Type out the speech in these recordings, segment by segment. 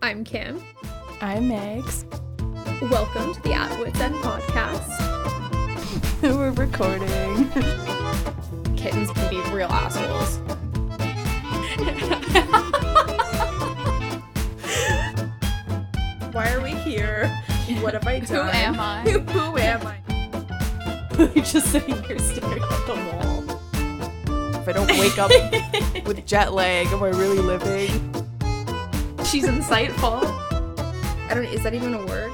I'm Kim. I'm Megs. Welcome to the At Wits End podcast. We're recording. Kittens can be real assholes. Why are we here? What have I done? Who am I? Who, who am I? We're just sitting here staring at the wall. If I don't wake up with jet lag, am I really living? She's insightful. I don't is that even a word?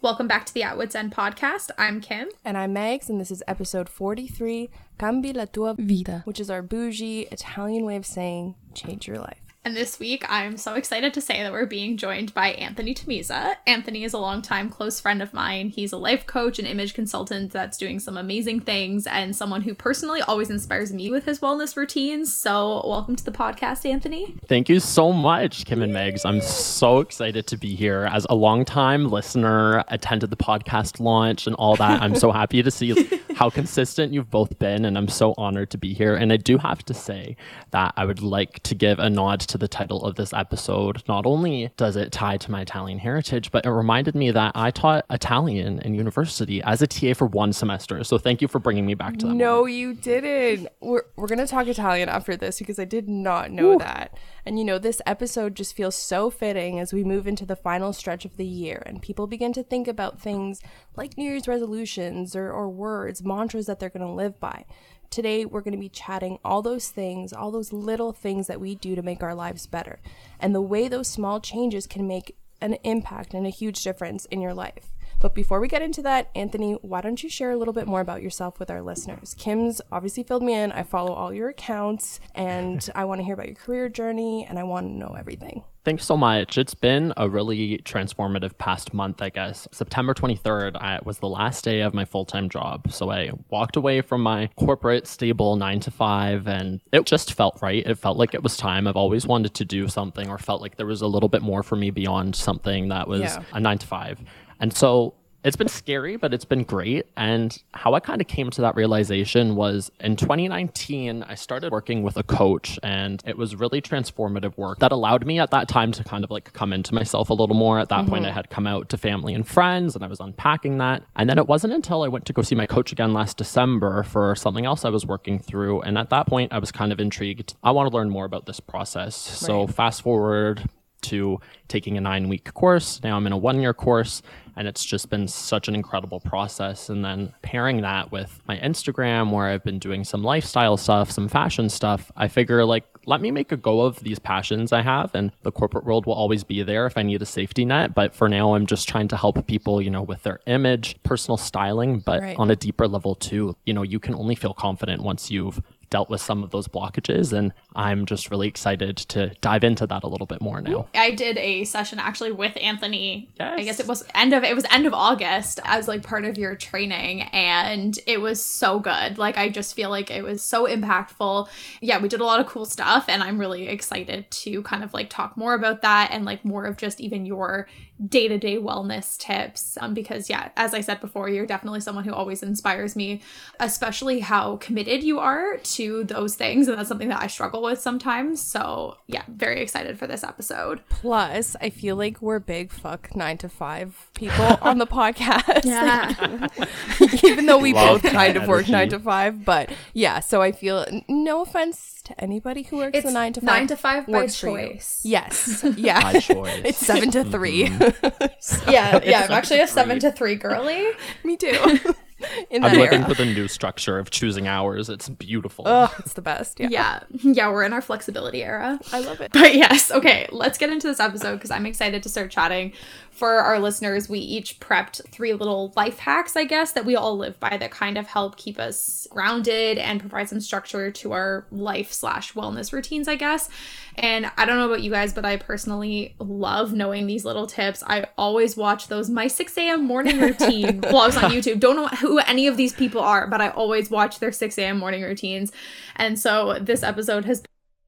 Welcome back to the At Wits End podcast. I'm Kim. And I'm Megs, and this is episode 43, Cambi la tua vita, which is our bougie Italian way of saying change your life. And this week, I'm so excited to say that we're being joined by Anthony Tamiza. Anthony is a longtime close friend of mine. He's a life coach and image consultant that's doing some amazing things and someone who personally always inspires me with his wellness routines. So, welcome to the podcast, Anthony. Thank you so much, Kim and Megs. I'm so excited to be here. As a longtime listener, attended the podcast launch and all that. I'm so happy to see how consistent you've both been, and I'm so honored to be here. And I do have to say that I would like to give a nod to the title of this episode. Not only does it tie to my Italian heritage, but it reminded me that I taught Italian in university as a TA for one semester. So thank you for bringing me back to that. No, moment. you didn't. We're, we're going to talk Italian after this because I did not know that. And you know, this episode just feels so fitting as we move into the final stretch of the year and people begin to think about things like New Year's resolutions or, or words, mantras that they're going to live by. Today, we're going to be chatting all those things, all those little things that we do to make our lives better, and the way those small changes can make an impact and a huge difference in your life. But before we get into that, Anthony, why don't you share a little bit more about yourself with our listeners? Kim's obviously filled me in. I follow all your accounts and I want to hear about your career journey and I want to know everything. Thanks so much. It's been a really transformative past month, I guess. September 23rd I, was the last day of my full time job. So I walked away from my corporate, stable nine to five, and it just felt right. It felt like it was time. I've always wanted to do something or felt like there was a little bit more for me beyond something that was Yeah. a nine to five. And so it's been scary, but it's been great. And how I kind of came to that realization was in 2019, I started working with a coach, and it was really transformative work that allowed me at that time to kind of like come into myself a little more. At that point, mm-hmm. I had come out to family and friends, and I was unpacking that. And then it wasn't until I went to go see my coach again last December for something else I was working through. And at that point, I was kind of intrigued. I want to learn more about this process. So fast forward to taking a nine week course. Now I'm in a one year course, and it's just been such an incredible process. And then pairing that with my Instagram, where I've been doing some lifestyle stuff, some fashion stuff, I figure like, let me make a go of these passions I have, and the corporate world will always be there if I need a safety net. But for now, I'm just trying to help people, you know, with their image, personal styling, but Right. on a deeper level too. You know, you can only feel confident once you've dealt with some of those blockages. And I'm just really excited to dive into that a little bit more now. I did a session actually with Anthony. I guess it was end of it was end of August as like part of your training and it was so good. Like I just feel like it was so impactful. Yeah, we did a lot of cool stuff and I'm really excited to kind of like talk more about that and like more of just even your day-to-day wellness tips um, because yeah as i said before you're definitely someone who always inspires me especially how committed you are to those things and that's something that i struggle with sometimes so yeah very excited for this episode Plus, I feel like we're big fuck nine to five people on the podcast. Like, even though we Love both kind that of work nine to five, but yeah, so I feel n- no offense to anybody who works It's the nine to five. nine to five by works for you. choice. Yes. Yeah. By choice. it's seven to 3 yeah yeah i'm actually a three. seven to three girly Me too. In I'm looking era. for the new structure of choosing hours. It's beautiful. Oh, it's the best. Yeah. yeah yeah we're in our flexibility era I love it. But yes, okay, let's get into this episode because I'm excited to start chatting. For our listeners, we each prepped three little life hacks, I guess, that we all live by that kind of help keep us grounded and provide some structure to our life slash wellness routines, I guess. And I don't know about you guys, but I personally love knowing these little tips. I always watch those my 6 a.m. morning routine vlogs on YouTube. Don't know who any of these people are, but I always watch their 6 a.m. morning routines. And so this episode has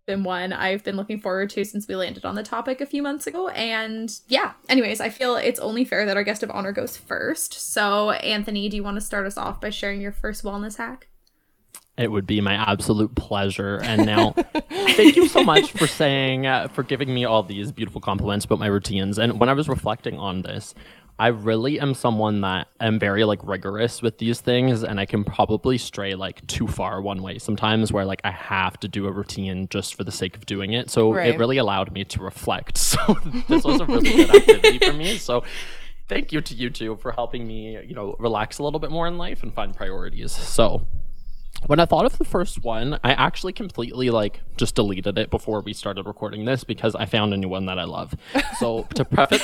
been one I've been looking forward to since we landed on the topic a few months ago. And yeah, anyways, I feel it's only fair that our guest of honor goes first. So, Anthony, do you want to start us off by sharing your first wellness hack? It would be my absolute pleasure. And now, thank you so much for saying, uh, for giving me all these beautiful compliments about my routines. And when I was reflecting on this, I really am someone that am very like rigorous with these things and I can probably stray like too far one way sometimes where like I have to do a routine just for the sake of doing it. So Right. it really allowed me to reflect. So this was a really good activity for me. So thank you to you two for helping me, you know, relax a little bit more in life and find priorities. So when I thought of the first one, I actually completely like just deleted it before we started recording this because I found a new one that I love. So to preface,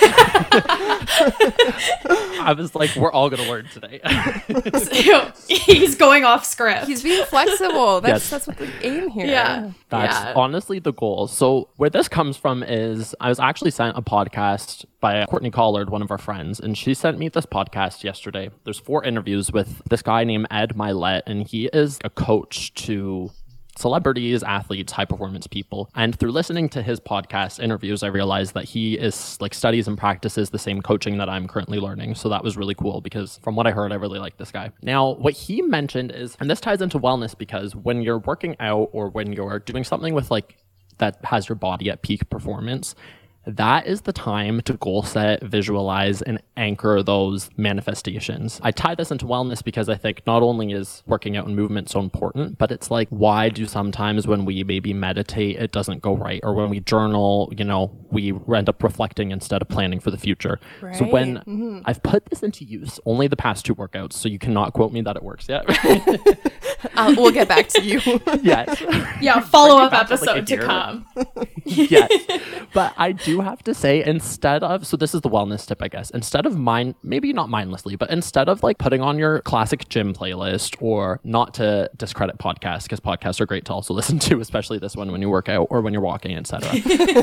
I was like, we're all gonna learn today. He's going off script. He's being flexible. That's Yes. that's what the aim here. yeah. That's yeah. honestly the goal. So where this comes from is I was actually sent a podcast by Courtney Collard, one of our friends, and she sent me this podcast yesterday. There's four interviews with this guy named Ed Mylett, and he is a coach to celebrities, athletes, high performance people. And through listening to his podcast interviews, I realized that he is like studies and practices the same coaching that I'm currently learning. So that was really cool because from what I heard, I really like this guy. Now, what he mentioned is, and this ties into wellness because when you're working out or when you're doing something with like that has your body at peak performance, that is the time to goal set, visualize, and anchor those manifestations. I tie this into wellness because I think not only is working out and movement so important, but it's like, why do sometimes when we maybe meditate, it doesn't go right? Or when we journal, you know, we end up reflecting instead of planning for the future. So when mm-hmm. I've put this into use, only the past two workouts, so you cannot quote me that it works yet. I'll, uh, we'll get back to you. yes. yeah, follow up back to, like, episode to come. yes. But I do have to say, instead of, so this is the wellness tip, I guess, instead of mind, maybe not mindlessly, but instead of like putting on your classic gym playlist or not to discredit podcasts, because podcasts are great to also listen to, especially this one when you work out or when you're walking, etc.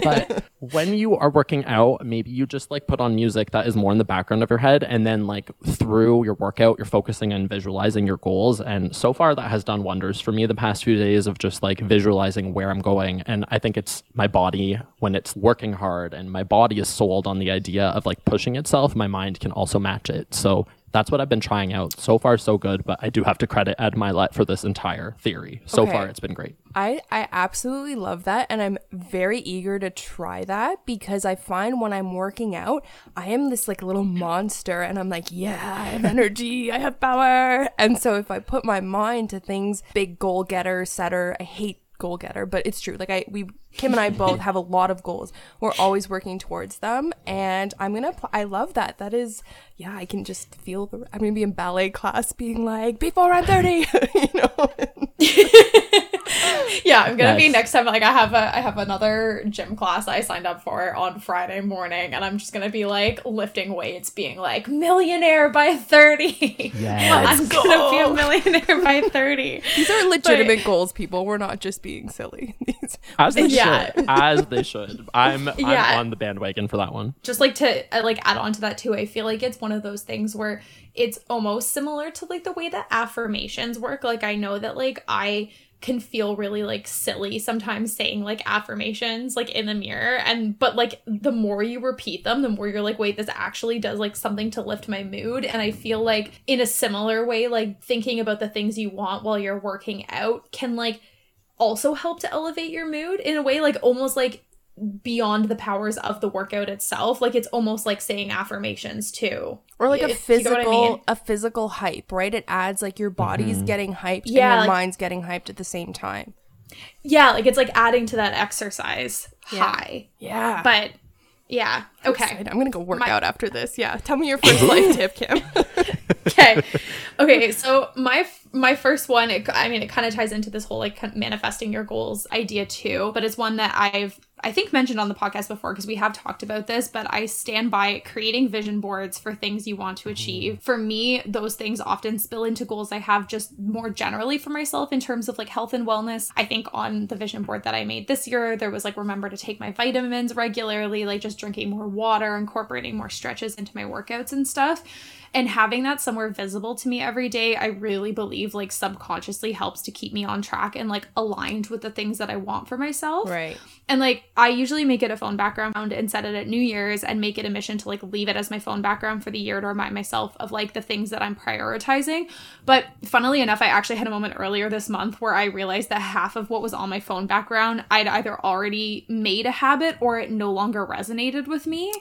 but when you are working out, maybe you just like put on music that is more in the background of your head. And then like through your workout, you're focusing on visualizing your goals. And so far that has done wonders for me the past few days of just like visualizing where I'm going. And I think it's my body when it's working hard and my body is sold on the idea of like pushing itself, my mind can also match it. So that's what I've been trying out. So far, so good, but I do have to credit Ed Mylett for this entire theory. So Okay. far, it's been great. I, I absolutely love that and I'm very eager to try that because I find when I'm working out, I am this like little monster and I'm like, yeah, I have energy, I have power. And so if I put my mind to things, big goal getter, setter, I hate goal getter, but it's true. Like I we Kim and I both have a lot of goals. We're always working towards them and I'm going to pl- I love that. That is yeah, I can just feel the I'm to be in ballet class being like before I'm 30, you know. Yeah, I'm gonna be next time. Like I have a I have another gym class I signed up for on Friday morning, and I'm just gonna be like lifting weights, being like millionaire by thirty. Yes. I'm gonna be a millionaire by thirty. These are legitimate goals, people. We're not just being silly. These As they Yeah. should. As they should. I'm, I'm Yeah. on the bandwagon for that one. just like to uh, like add on to that too i feel like it's one of those things where it's almost similar to like the way that affirmations work like i know that like i can feel really like silly sometimes saying like affirmations like in the mirror and but like the more you repeat them the more you're like wait this actually does like something to lift my mood and i feel like in a similar way like thinking about the things you want while you're working out can like also help to elevate your mood in a way like almost like beyond the powers of the workout itself like it's almost like saying affirmations too or like a If- you know I physical mean? a physical hype, right? It adds like your body's mm-hmm. getting hyped Yeah, and your like- mind's getting hyped at the same time. yeah like it's like adding to that exercise Yeah. high Yeah. but yeah okay Excited. I'm gonna go work My- out after this. Yeah. Tell me your first life tip, Kim. okay okay so my my first one it, i mean it kind of ties into this whole like manifesting your goals idea too but it's one that i've i think mentioned on the podcast before because we have talked about this but i stand by creating vision boards for things you want to mm-hmm. achieve. For me those things often spill into goals i have just more generally for myself in terms of like health and wellness. I think on the vision board that i made this year there was like remember to take my vitamins regularly like just drinking more water incorporating more stretches into my workouts and stuff and having that somewhere visible to me every day i really believe like subconsciously helps to keep me on track and like aligned with the things that i want for myself right. And like I usually make it a phone background and set it at New Year's and make it a mission to like leave it as my phone background for the year to remind myself of like the things that I'm prioritizing. But funnily enough, I actually had a moment earlier this month where I realized that half of what was on my phone background I'd either already made a habit or it no longer resonated with me.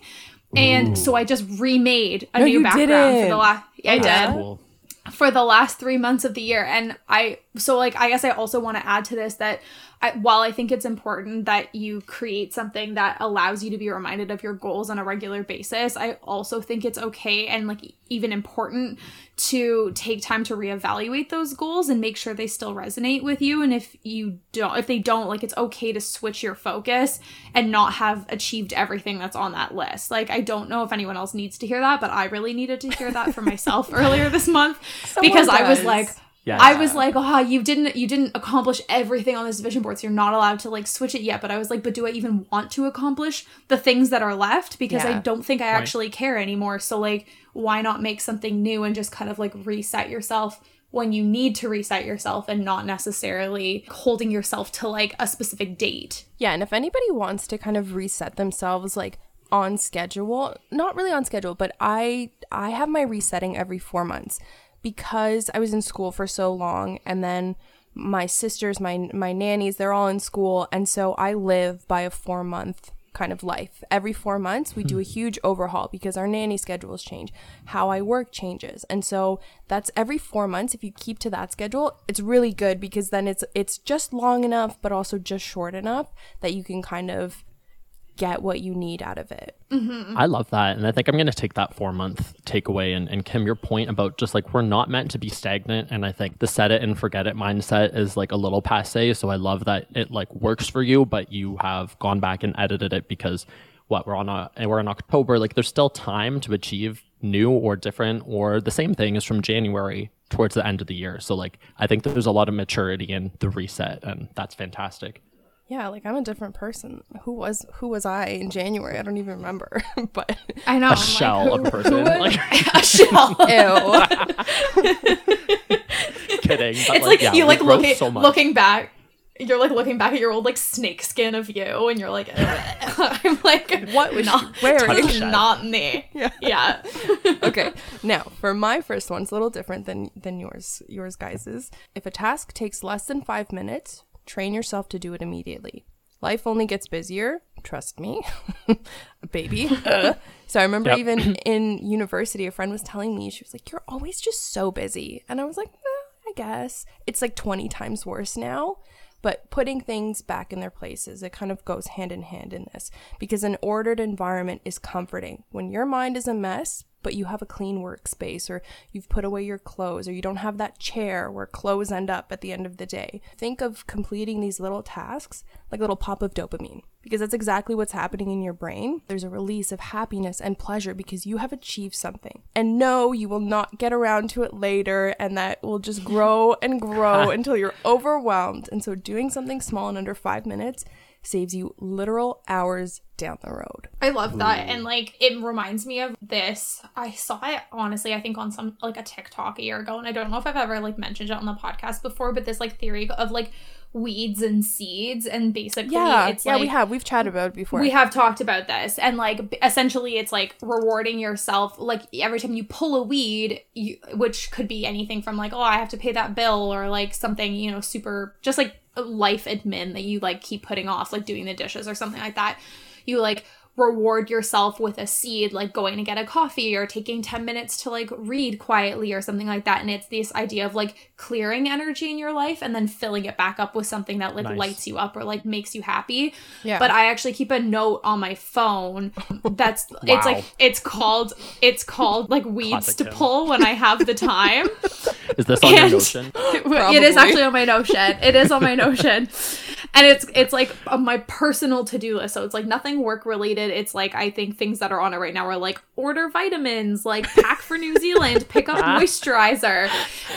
And so I just remade a No, new you background for didn't. the last I oh, did Cool. for the last three months of the year. And I, so like, I guess I also want to add to this that I, while I think it's important that you create something that allows you to be reminded of your goals on a regular basis, I also think it's okay and like even important to take time to reevaluate those goals and make sure they still resonate with you. And if you don't, if they don't, like, it's okay to switch your focus and not have achieved everything that's on that list. Like, I don't know if anyone else needs to hear that, but I really needed to hear that for myself earlier this month because I was like, Yeah. I was like, oh, you didn't you didn't accomplish everything on this vision board, so you're not allowed to like switch it yet. But I was like, but do I even want to accomplish the things that are left? Because I don't think I actually care anymore. So like, why not make something new and just kind of like reset yourself when you need to reset yourself and not necessarily holding yourself to like a specific date. Yeah, and if anybody wants to kind of reset themselves like on schedule, not really on schedule, but I I have my resetting every 4 months because I was in school for so long and then my sisters, my my nannies, they're all in school and so I live by a 4 month kind of life. Every 4 months we do a hmm. huge overhaul because our nanny schedules change, how I work changes. And so that's every 4 months if you keep to that schedule, it's really good because then it's it's just long enough but also just short enough that you can kind of get what you need out of it. Mm-hmm. I love that. And I think I'm going to take that four month takeaway. And, and Kim, your point about just like we're not meant to be stagnant. And I think the set it and forget it mindset is like a little passe. So I love that it like works for you, but you have gone back and edited it because what we're on a, and we're in October, like there's still time to achieve new or different or the same thing as from January towards the end of the year. So like I think there's a lot of maturity in the reset and that's fantastic. Yeah, like I'm a different person. Who was who was I in January? I don't even remember. but I know. A shell of a person. Like a shell. ew. kidding. But it's like, yeah, you we like looking so looking back you're like looking back at your old like snake skin of you and you're like i'm like What was not, she wearing? Touch that. not me Yeah. yeah okay. Now, for my first one, it's a little different than than yours. Yours, guys's. If a task takes less than five minutes, train yourself to do it immediately. Life only gets busier. Trust me, baby. So I remember Yep. even in university, a friend was telling me she was like, "You're always just so busy," and I was like, eh, "I guess it's like twenty times worse now." But putting things back in their places, it kind of goes hand in hand in this because an ordered environment is comforting. When your mind is a mess, but you have a clean workspace or you've put away your clothes or you don't have that chair where clothes end up at the end of the day. Think of completing these little tasks like a little pop of dopamine because that's exactly what's happening in your brain. There's a release of happiness and pleasure because you have achieved something. And no, you will not get around to it later and that will just grow and grow until you're overwhelmed. And so doing something small in under 5 minutes saves you literal hours down the road. i love that and like it reminds me of this i saw it honestly i think on some like a tiktok a year ago and i don't know if i've ever like mentioned it on the podcast before but this like theory of like weeds and seeds and basically Yeah, it's yeah, like we have. We've chatted about it before. We have talked about this, and like essentially, it's like rewarding yourself. Like every time you pull a weed, you, which could be anything from like, oh, I have to pay that bill, or like something you know super, just like life admin that you like keep putting off, like doing the dishes or something like that. You like reward yourself with a seed like going to get a coffee or taking 10 minutes to like read quietly or something like that and it's this idea of like clearing energy in your life and then filling it back up with something that like Nice. lights you up or like makes you happy Yeah. but I actually keep a note on my phone that's it's like it's called it's called like weeds Classic to Kim. pull when I have the time. Is this on your And- notion? it is actually on my notion. It is on my notion. And it's it's like uh, my personal to-do list. So it's like nothing work related. It's like I think things that are on it right now are like order vitamins, like pack for New Zealand, pick up ah. moisturizer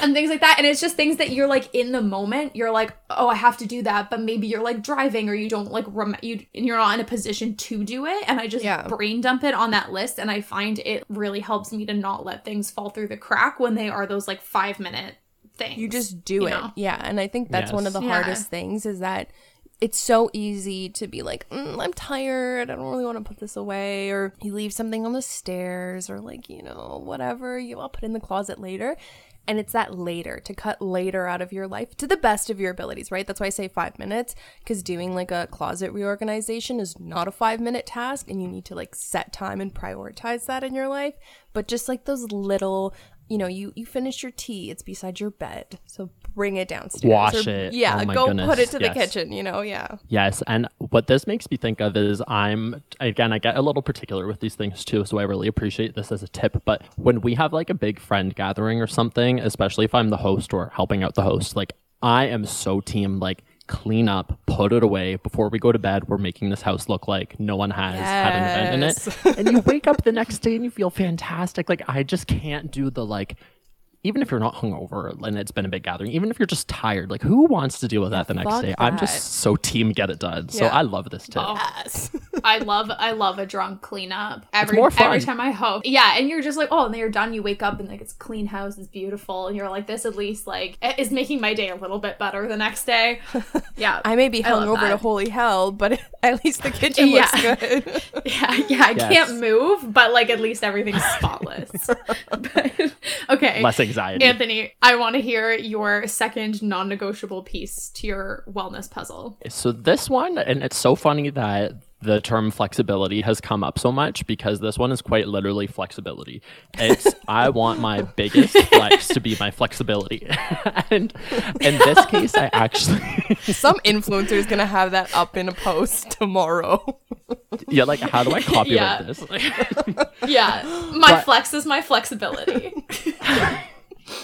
and things like that. And it's just things that you're like in the moment, you're like, "Oh, I have to do that." But maybe you're like driving or you don't like rem- you and you're not in a position to do it and I just Yeah. brain dump it on that list and I find it really helps me to not let things fall through the crack when they are those like 5 minute things. you just do you it know? yeah and i think that's one of the Yeah. hardest things is that it's so easy to be like, mm, I'm tired. I don't really want to put this away. Or you leave something on the stairs or like, you know, whatever. You I'll put in the closet later. And it's that later to cut later out of your life to the best of your abilities, right? That's why I say five minutes because doing like a closet reorganization is not a five minute task and you need to like set time and prioritize that in your life. But just like those little you know, you you finish your tea, it's beside your bed. So bring it downstairs. Wash or, it. Yeah, Oh go goodness, put it to the kitchen, you know, yeah. Yes, and what this makes me think of is I'm again I get a little particular with these things too, so I really appreciate this as a tip. But when we have like a big friend gathering or something, especially if I'm the host or helping out the host, like I am so team like clean up, put it away before we go to bed. We're making this house look like no one has had an event in it. and you wake up the next day and you feel fantastic. Like I just can't do the like even if you're not hungover and it's been a big gathering, even if you're just tired, like who wants to deal with that the next fuck day? I'm that. just so team get it done. So Yeah. I love this tip. Oh. Yes. I love I love a drunk cleanup. Every more fun. every time I hope. Yeah, and you're just like, oh, and then you're done. You wake up and like it's clean house, it's beautiful, and you're like, this at least like is making my day a little bit better the next day. Yeah, I may be I love hungover to that. holy hell, but at least the kitchen looks good. Yeah, yeah, I Yes. can't move, but like at least everything's spotless. But- okay. Less anxiety. Anthony, I want to hear your second non negotiable piece to your wellness puzzle. So this one, and it's so funny that the term flexibility has come up so much because this one is quite literally flexibility. It's I want my biggest flex to be my flexibility. and in this case, I actually Some influencer is gonna have that up in a post tomorrow. yeah, like how do I copyright Yeah. this? Yeah, my But- flex is my flexibility.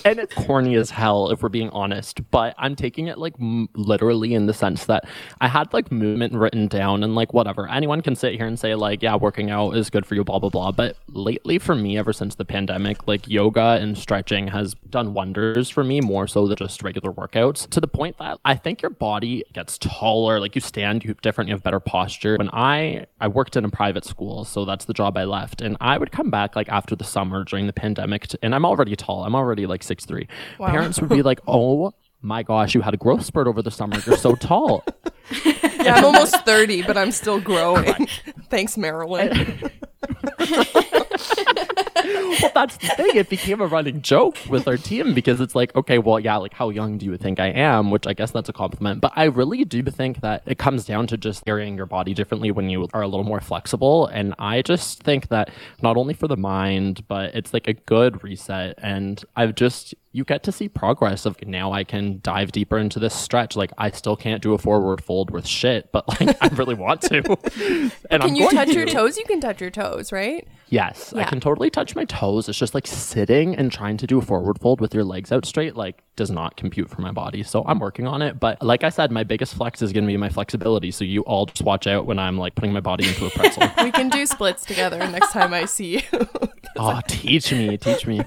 And it's corny as hell if we're being honest but i'm taking it like m- literally in the sense that i had like movement written down and like whatever. Anyone can sit here and say like yeah working out is good for you blah blah blah. But lately for me ever since the pandemic like yoga and stretching has done wonders for me more so than just regular workouts to the point that i think your body gets taller like you stand you different you have better posture. When i i worked in a private school so that's the job i left and i would come back like after the summer during the pandemic to, and i'm already tall. I'm already like six three. Parents would be like oh my gosh you had a growth spurt over the summer. You're so tall. Yeah, I'm almost 30, but I'm still growing. Thanks, Marilyn. Well, that's the thing. It became a running joke with our team because it's like, okay, well, yeah, like how young do you think I am? Which I guess that's a compliment. But I really do think that it comes down to just carrying your body differently when you are a little more flexible. And I just think that not only for the mind, but it's like a good reset. And I've just, you get to see progress of now I can dive deeper into this stretch. Like I still can't do a forward fold with shit, but like I really want to. and Can I'm you going touch to. your toes? You can touch your toes, right? Yes, I can totally touch my toes. It's just like sitting and trying to do a forward fold with your legs out straight, like does not compute for my body. So I'm working on it. But like I said, my biggest flex is going to be my flexibility. So you all just watch out when I'm like putting my body into a pretzel. We can do splits together next time I see you. oh, teach me, teach me.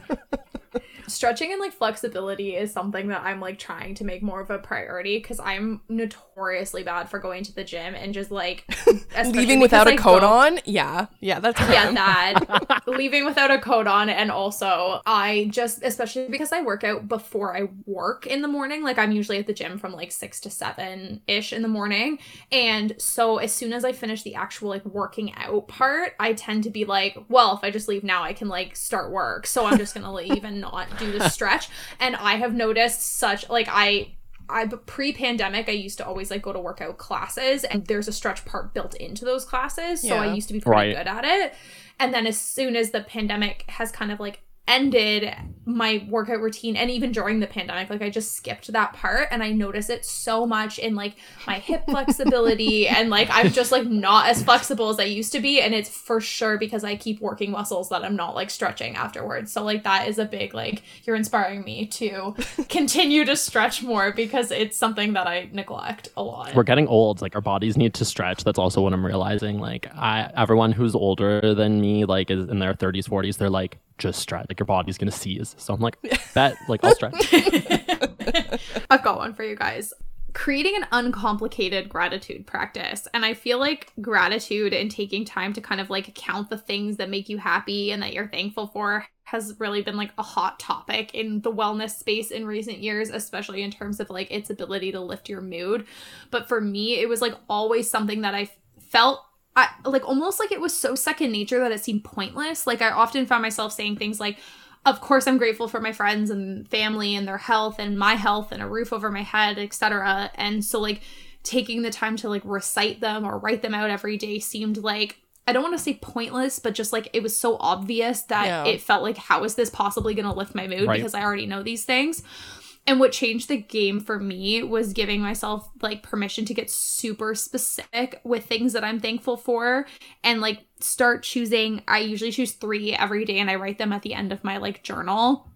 Stretching and like flexibility is something that I'm like trying to make more of a priority because I'm notoriously bad for going to the gym and just like Leaving without a coat go- on? Yeah. Yeah, that's yeah that leaving without a coat on and also i just especially because i work out before i work in the morning like i'm usually at the gym from like six to seven ish in the morning and so as soon as i finish the actual like working out part i tend to be like well if i just leave now i can like start work so i'm just gonna leave and not do the stretch. And i have noticed such like i I pre-pandemic I used to always like go to workout classes and there's a stretch part built into those classes. So I used to be pretty Right. good at it. And then as soon as the pandemic has kind of like ended my workout routine and even during the pandemic like I just skipped that part and I notice it so much in like my hip flexibility and like I'm just like not as flexible as I used to be and it's for sure because I keep working muscles that I'm not like stretching afterwards so like that is a big like you're inspiring me to continue to stretch more because it's something that I neglect a lot We're getting old. Like our bodies need to stretch. That's also what I'm realizing. Like I, everyone who's older than me, like is in their 30s, 40s, they're like, just stretch. Like your body's gonna seize. So I'm like, that Like I'll stretch. I've got one for you guys. creating an uncomplicated gratitude practice. And I feel like gratitude and taking time to kind of like count the things that make you happy and that you're thankful for has really been like a hot topic in the wellness space in recent years, especially in terms of like its ability to lift your mood. But for me, it was like always something that I felt I, like almost like it was so second nature that it seemed pointless. Like I often found myself saying things like, of course i'm grateful for my friends and family and their health and my health and a roof over my head etc and so like taking the time to like recite them or write them out every day seemed like I don't want to say pointless, but just like it was so obvious that yeah. it felt like, how is this possibly going to lift my mood? Right. Because I already know these things. And what changed the game for me was giving myself like permission to get super specific with things that I'm thankful for and like start choosing. I usually choose three every day and I write them at the end of my like journal.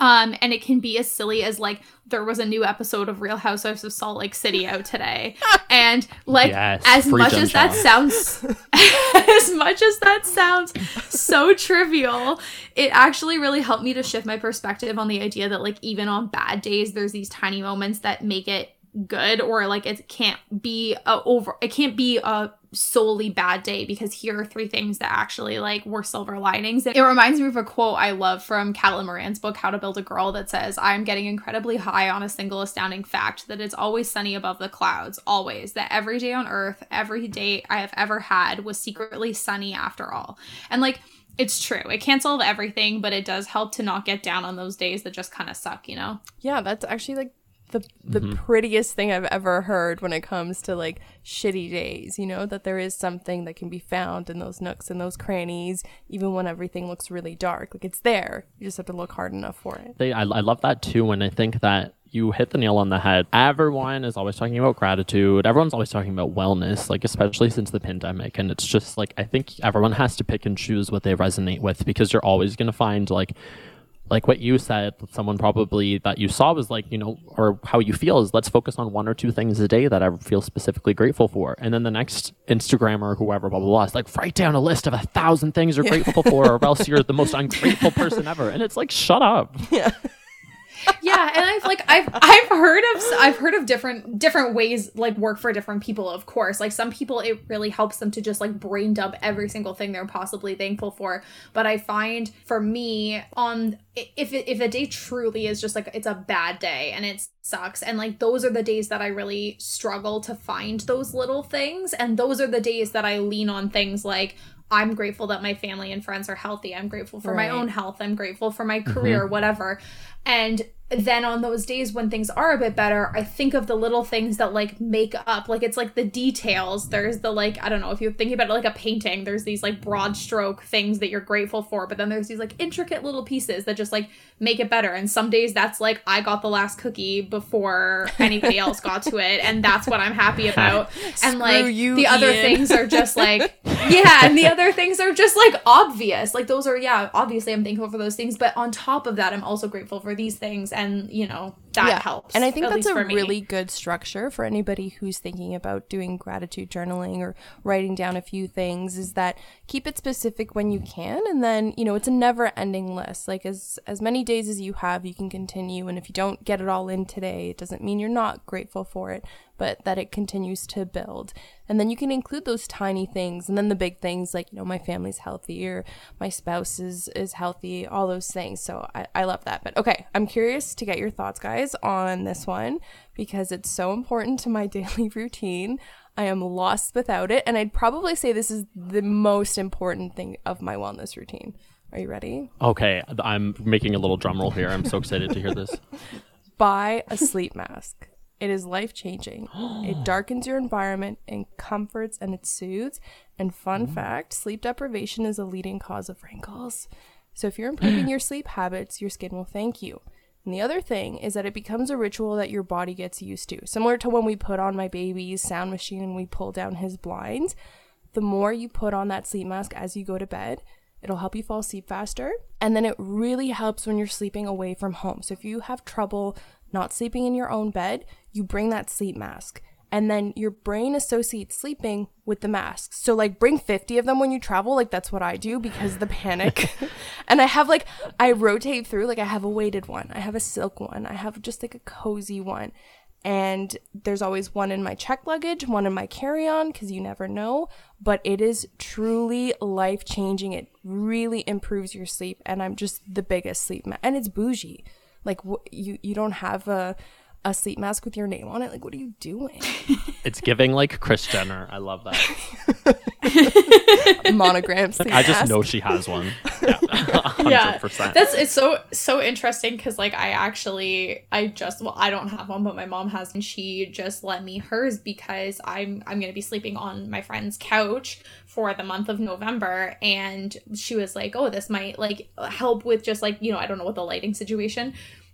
Um, and it can be as silly as like there was a new episode of Real Housewives of Salt Lake City out today, and like yes, as much as that sounds, as much as that sounds so trivial, it actually really helped me to shift my perspective on the idea that like even on bad days, there's these tiny moments that make it good or like it can't be a over it can't be a solely bad day because here are three things that actually like were silver linings. It reminds me of a quote I love from Caitlin Moran's book How to Build a Girl that says, "I'm getting incredibly high on a single astounding fact that it's always sunny above the clouds, always. That every day on earth, every day I have ever had was secretly sunny after all." And like it's true. It can't solve everything, but it does help to not get down on those days that just kind of suck, you know? Yeah, that's actually like the the mm-hmm. prettiest thing I've ever heard when it comes to like shitty days, you know, that there is something that can be found in those nooks and those crannies, even when everything looks really dark. Like it's there. You just have to look hard enough for it. They, I, I love that too. When I think that you hit the nail on the head. Everyone is always talking about gratitude. Everyone's always talking about wellness, like especially since the pandemic. And it's just like I think everyone has to pick and choose what they resonate with because you're always going to find like like what you said, someone probably that you saw was like, you know, or how you feel is let's focus on one or two things a day that I feel specifically grateful for. And then the next Instagrammer or whoever, blah, blah, blah, is like, write down a list of a thousand things you're grateful for, or else you're the most ungrateful person ever. And it's like, shut up. Yeah yeah, and I've like I've I've heard of I've heard of different different ways like work for different people. Of course, like some people it really helps them to just like brain dump every single thing they're possibly thankful for. But I find for me on if if a day truly is just like it's a bad day and it sucks and like those are the days that I really struggle to find those little things and those are the days that I lean on things like I'm grateful that my family and friends are healthy. I'm grateful for right. my own health. I'm grateful for my career, mm-hmm. whatever. And then on those days when things are a bit better, I think of the little things that like make up. Like it's like the details. There's the like, I don't know, if you're thinking about it like a painting, there's these like broad stroke things that you're grateful for, but then there's these like intricate little pieces that just like make it better. And some days that's like I got the last cookie before anybody else got to it, and that's what I'm happy about. and like you, the Ian. other things are just like Yeah, and the other things are just like obvious. Like those are yeah, obviously I'm thankful for those things, but on top of that, I'm also grateful for these things and you know that yeah. helps and i think that's a really good structure for anybody who's thinking about doing gratitude journaling or writing down a few things is that keep it specific when you can and then you know it's a never ending list. Like as as many days as you have you can continue and if you don't get it all in today it doesn't mean you're not grateful for it but that it continues to build. And then you can include those tiny things and then the big things like, you know, my family's healthy or my spouse is, is healthy, all those things. So I, I love that. But okay, I'm curious to get your thoughts, guys, on this one because it's so important to my daily routine. I am lost without it. And I'd probably say this is the most important thing of my wellness routine. Are you ready? Okay, I'm making a little drum roll here. I'm so excited to hear this. Buy a sleep mask. It is life changing. it darkens your environment and comforts and it soothes. And fun mm. fact sleep deprivation is a leading cause of wrinkles. So if you're improving your sleep habits, your skin will thank you. And the other thing is that it becomes a ritual that your body gets used to. Similar to when we put on my baby's sound machine and we pull down his blinds, the more you put on that sleep mask as you go to bed, it'll help you fall asleep faster. And then it really helps when you're sleeping away from home. So if you have trouble not sleeping in your own bed, you bring that sleep mask. And then your brain associates sleeping with the mask. So, like, bring 50 of them when you travel. Like, that's what I do because the panic. and I have, like, I rotate through. Like, I have a weighted one, I have a silk one, I have just like a cozy one. and there's always one in my check luggage, one in my carry on, because you never know. But it is truly life changing. It really improves your sleep, and I'm just the biggest sleep ma- and it's bougie. Like wh- you, you don't have a a sleep mask with your name on it. Like, what are you doing? It's giving like Kris Jenner. I love that. Monogram sleep I just mask. know she has one. Yeah, yeah 100%. that's it's so so interesting because like i actually i just well i don't have one but my mom has and she just lent me hers because i'm i'm gonna be sleeping on my friend's couch for the month of november and she was like oh this might like help with just like you know i don't know what the lighting situation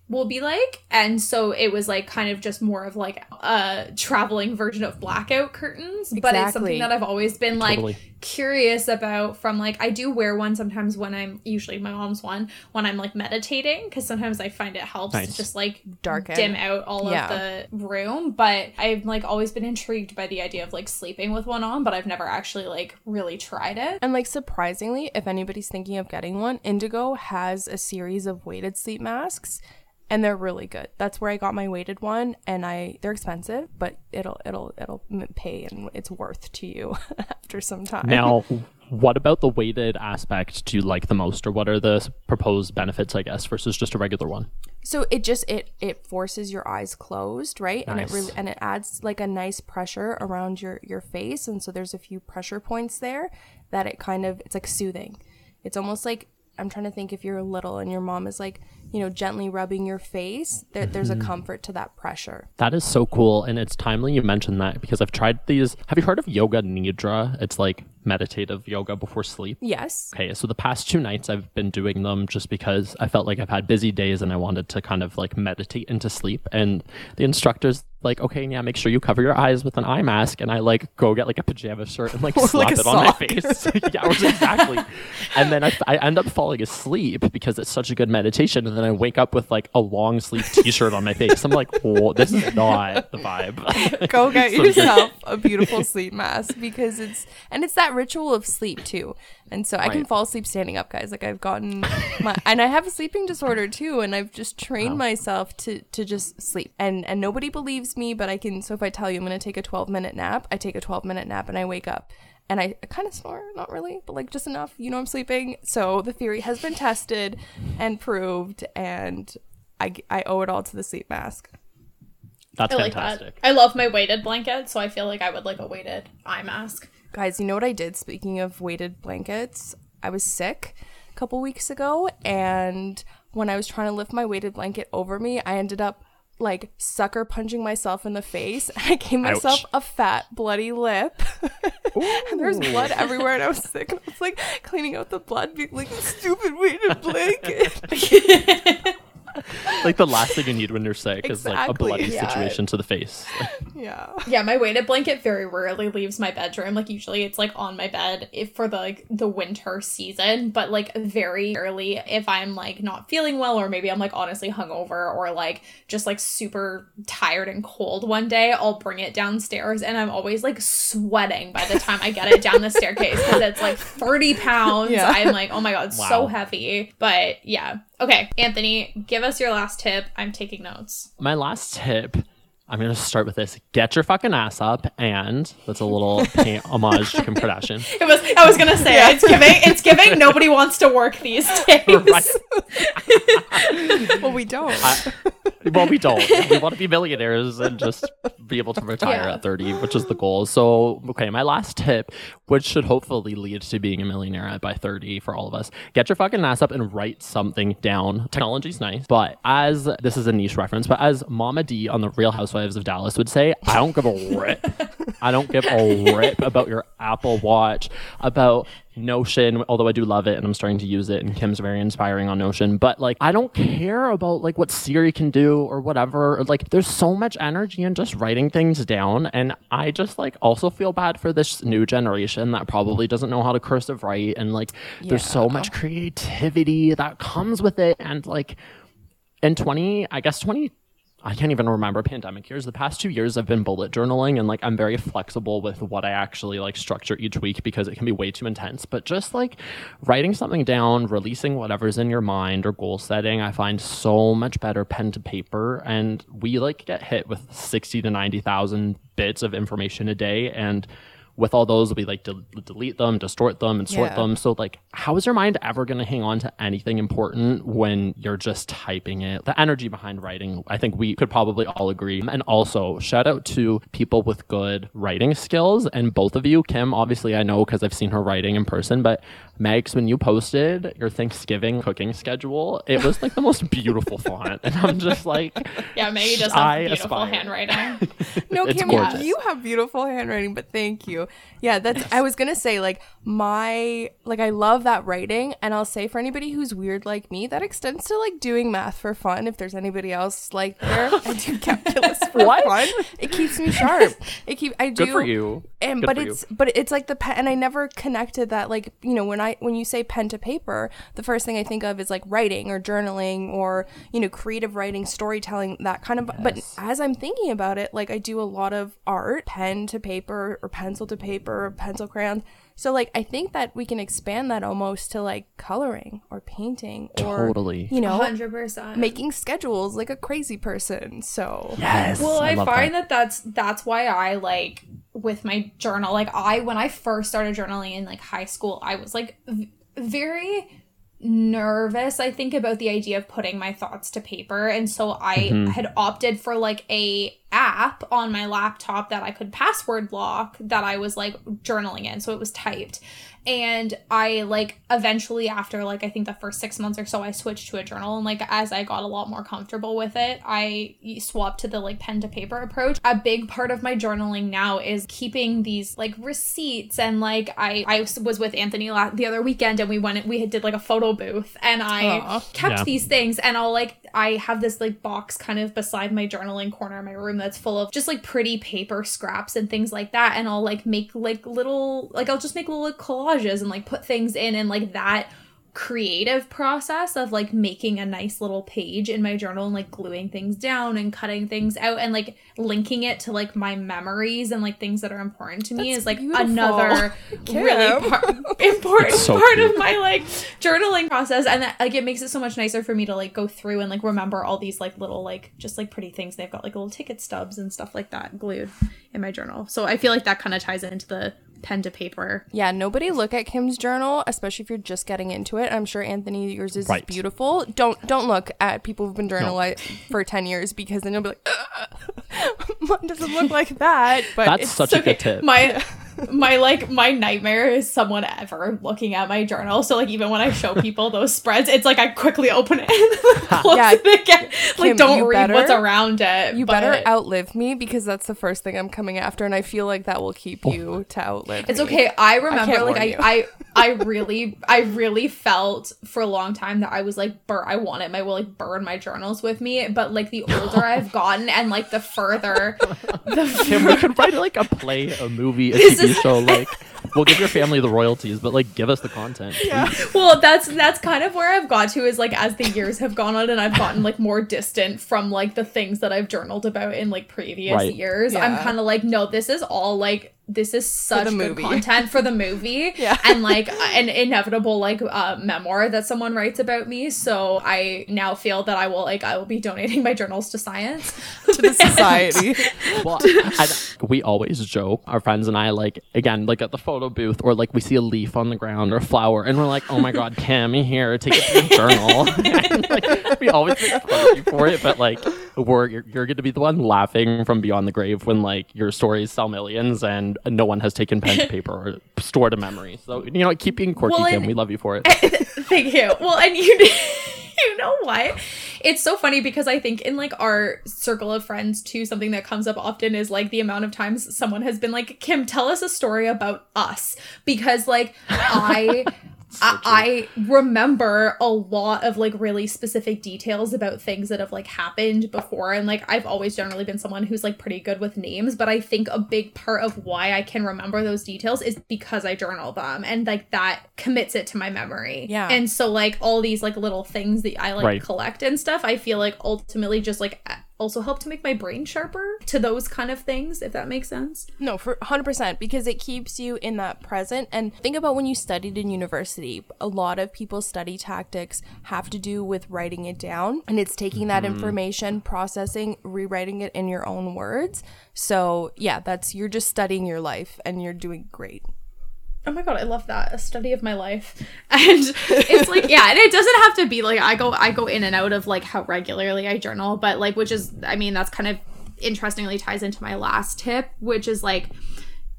will be like and so it was like kind of just more of like a traveling version of blackout curtains but it's something that i've always been like Totally. curious about from like I do wear one sometimes when I'm usually my mom's one when I'm like meditating because sometimes I find it helps Nice. to just like Darken. dim out all Yeah. of the room but I've like always been intrigued by the idea of like sleeping with one on but I've never actually like really tried it And like surprisingly, if anybody's thinking of getting one, Indigo has a series of weighted sleep masks and they're really good. That's where I got my weighted one and I they're expensive, but it'll it'll it'll pay and it's worth to you after some time. Now, what about the weighted aspect do you like the most, or what are the proposed benefits, I guess, versus just a regular one? So it just it it forces your eyes closed, right? And it really and it adds like a nice pressure around your your face and so there's a few pressure points there that it kind of it's like soothing. It's almost like I'm trying to think if you're little and your mom is like, you know, gently rubbing your face, there, there's Mm-hmm. a comfort to that pressure. That is so cool, and it's timely you mentioned that because I've tried these. Have you heard of yoga nidra? It's like meditative yoga before sleep. Yes. Okay, so the past two nights I've been doing them just because I felt like I've had busy days and I wanted to kind of like meditate into sleep. And the instructor's like, okay, yeah, make sure you cover your eyes with an eye mask. And I like go get like a pajama shirt and like Or slap like it on my face. yeah, exactly. and then I, I end up falling asleep because it's such a good meditation. And then I wake up with like a long sleeve t shirt on my face. I'm like, whoa, this is not the vibe. Go get So- yourself a beautiful sleep mask because it's and it's that ritual of sleep too. And so I can fall asleep standing up, guys. Like I've gotten my and I have a sleeping disorder too, and I've just trained myself to to just sleep. And and nobody believes me, but I can. So if I tell you I'm gonna take a 12 minute nap, I take a 12 minute nap and I wake up. And I kind of snore, not really, but like just enough. You know, I'm sleeping. So the theory has been tested and proved, and I, I owe it all to the sleep mask. That's I like fantastic. that I love my weighted blanket so I feel like I would like a weighted eye mask Guys, you know what I did? Speaking of weighted blankets, I was sick a couple weeks ago, and when I was trying to lift my weighted blanket over me, I ended up like sucker punching myself in the face. I gave myself Ouch. a fat, bloody lip, and there's blood everywhere. And I was sick. And I was like cleaning out the blood, being like, "Stupid weighted blanket." Like the last thing you need when you're sick is like a bloody yeah. situation to the face. yeah. Yeah, my weighted blanket very rarely leaves my bedroom. Like usually it's like on my bed if for the like the winter season, but like very rarely if I'm like not feeling well or maybe I'm like honestly hungover or like just like super tired and cold one day, I'll bring it downstairs and I'm always like sweating by the time I get it down the staircase because it's like 30 pounds. Yeah. I'm like, oh my god, it's so heavy. But yeah. Okay, Anthony, give us your last tip. I'm taking notes. My last tip, I'm gonna start with this: get your fucking ass up, and that's a little pay- homage to Kim Kardashian. It was. I was gonna say it's giving. It's giving. Nobody wants to work these days. Right. Well, we don't. well, we don't. We want to be millionaires and just be able to retire Yeah. at 30, which is the goal. So, okay, my last tip, which should hopefully lead to being a millionaire by 30 for all of us, get your fucking ass up and write something down. Technology's nice, but as this is a niche reference, but as Mama D on the Real Housewives of Dallas would say, I don't give a rip. I don't give a rip about your Apple Watch, about Notion, although I do love it and I'm starting to use it and Kim's very inspiring on Notion, but like I don't care about like what Siri can do or whatever. Or, like there's so much energy in just writing things down and I just like also feel bad for this new generation that probably doesn't know how to cursive write and like there's so much creativity that comes with it and like in 20 I guess 20 I can't even remember pandemic years. The past two years I've been bullet journaling and like I'm very flexible with what I actually like structure each week because it can be way too intense. But just like writing something down, releasing whatever's in your mind or goal setting, I find so much better pen to paper. And we like get hit with 60 to 90,000 bits of information a day. And with all those, we like to delete them, distort them, and sort Yeah. them. So, like, how is your mind ever going to hang on to anything important when you're just typing it? The energy behind writing, I think we could probably all agree. And also, shout out to people with good writing skills. And both of you, Kim, obviously, I know because I've seen her writing in person, but Megs, when you posted your Thanksgiving cooking schedule, it was like the most beautiful font. And I'm just like, Yeah, Maggie does I have beautiful aspire. handwriting. No, It's Kim, gorgeous. you have beautiful handwriting, but thank you. Yeah, that's. I was gonna say like my like I love that writing, and I'll say for anybody who's weird like me, that extends to like doing math for fun. If there's anybody else like there, I do calculus for fun. It keeps me sharp. It keep I do. good for you. And Good but for you. it's but it's like the pen, and I never connected that like you know when I when you say pen to paper, the first thing I think of is like writing or journaling or you know creative writing, storytelling, that kind of. But as I'm thinking about it, like I do a lot of art, pen to paper or pencil to paper, or pencil crayons. So like I think that we can expand that almost to like coloring or painting or Totally. you know 100%. making schedules like a crazy person. So yes. Well, I, love find that. that. that's that's why I like with my journal. Like I when I first started journaling in like high school, I was like v- very nervous I think about the idea of putting my thoughts to paper and so I Mm-hmm. had opted for like a app on my laptop that I could password lock that I was like journaling in so it was typed and I like eventually after like I think the first 6 months or so I switched to a journal and like as I got a lot more comfortable with it I swapped to the like pen to paper approach a big part of my journaling now is keeping these like receipts and like I I was with Anthony la- the other weekend and we went we had did like a photo booth and I Aw. kept Yeah. these things and I'll like I have this like box kind of beside my journaling corner in my room that's full of just like pretty paper scraps and things like that and I'll like make like little like I'll just make little like, collages and like put things in and like that creative process of like making a nice little page in my journal and like gluing things down and cutting things out and like linking it to like my memories and like things that are important to me That's is like beautiful. another Kim. really par- important so part cute. of my like journaling process and that like it makes it so much nicer for me to like go through and like remember all these like little like just like pretty things they've got like little ticket stubs and stuff like that glued in my journal so i feel like that kind of ties into the pen to paper Yeah, nobody look at Kim's journal, especially if you're just getting into it. I'm sure Anthony, yours is Right. beautiful. Don't don't look at people who've been journaling for ten years because then you'll be like, "Ugh, mine doesn't look like that. But That's it's such a good tip. my my like my nightmare is someone ever looking at my journal so like even when i show people those spreads it's like i quickly open it and close Yeah, it again like Kim, don't you read what's around it you but better outlive me because that's the first thing I'm coming after, and I feel like that will keep oh. you to outlive. It's me. okay. I remember can't like I, you. I I really I really felt for a long time that I was like bur I wanted my will like burn my journals with me, but like the older I've gotten and like the further the Kim, we could write like a play, a movie, a This TV is- show. Like, we'll give your family the royalties, but like, give us the content. please. well that's that's kind of where I've got to is like as the years have gone on and I've gotten like more distant from like the things that I've journaled about in like previous Right. years. I'm kind of like no, this is all like this is such the good movie. content for the movie Yeah. and like an inevitable like uh, memoir that someone writes about me so i now feel that i will like i will be donating my journals to science to the society. Well, and we always joke, our friends and I, like, again, like at the photo booth, or like we see a leaf on the ground or a flower, and we're like, oh my God, Kim, here, take it to your journal. and, like, we always make fun of you for it, but like, we're, you're, you're going to be the one laughing from beyond the grave when like your stories sell millions and no one has taken pen to paper or stored a memory. So, you know, keep being quirky, Well, Kim. We love you for it. thank you well and you you know what it's so funny because i think in like our circle of friends too something that comes up often is like the amount of times someone has been like kim tell us a story about us because like i I, I remember a lot of like really specific details about things that have like happened before and like I've always generally been someone who's like pretty good with names but I think a big part of why I can remember those details is because I journal them and like that commits it to my memory. Yeah. And so like all these like little things that I like Right. collect and stuff I feel like ultimately just like also help to make my brain sharper to those kind of things, if that makes sense. No, for 100% because it keeps you in that present. And think about when you studied in university. A lot of people's study tactics have to do with writing it down, and it's taking that mm-hmm. information, processing, rewriting it in your own words. So, yeah, that's you're just studying your life and you're doing great. Oh my god, I love that. A study of my life. And it's like, yeah, and it doesn't have to be like I go I go in and out of like how regularly I journal, but like which is I mean, that's kind of interestingly ties into my last tip, which is like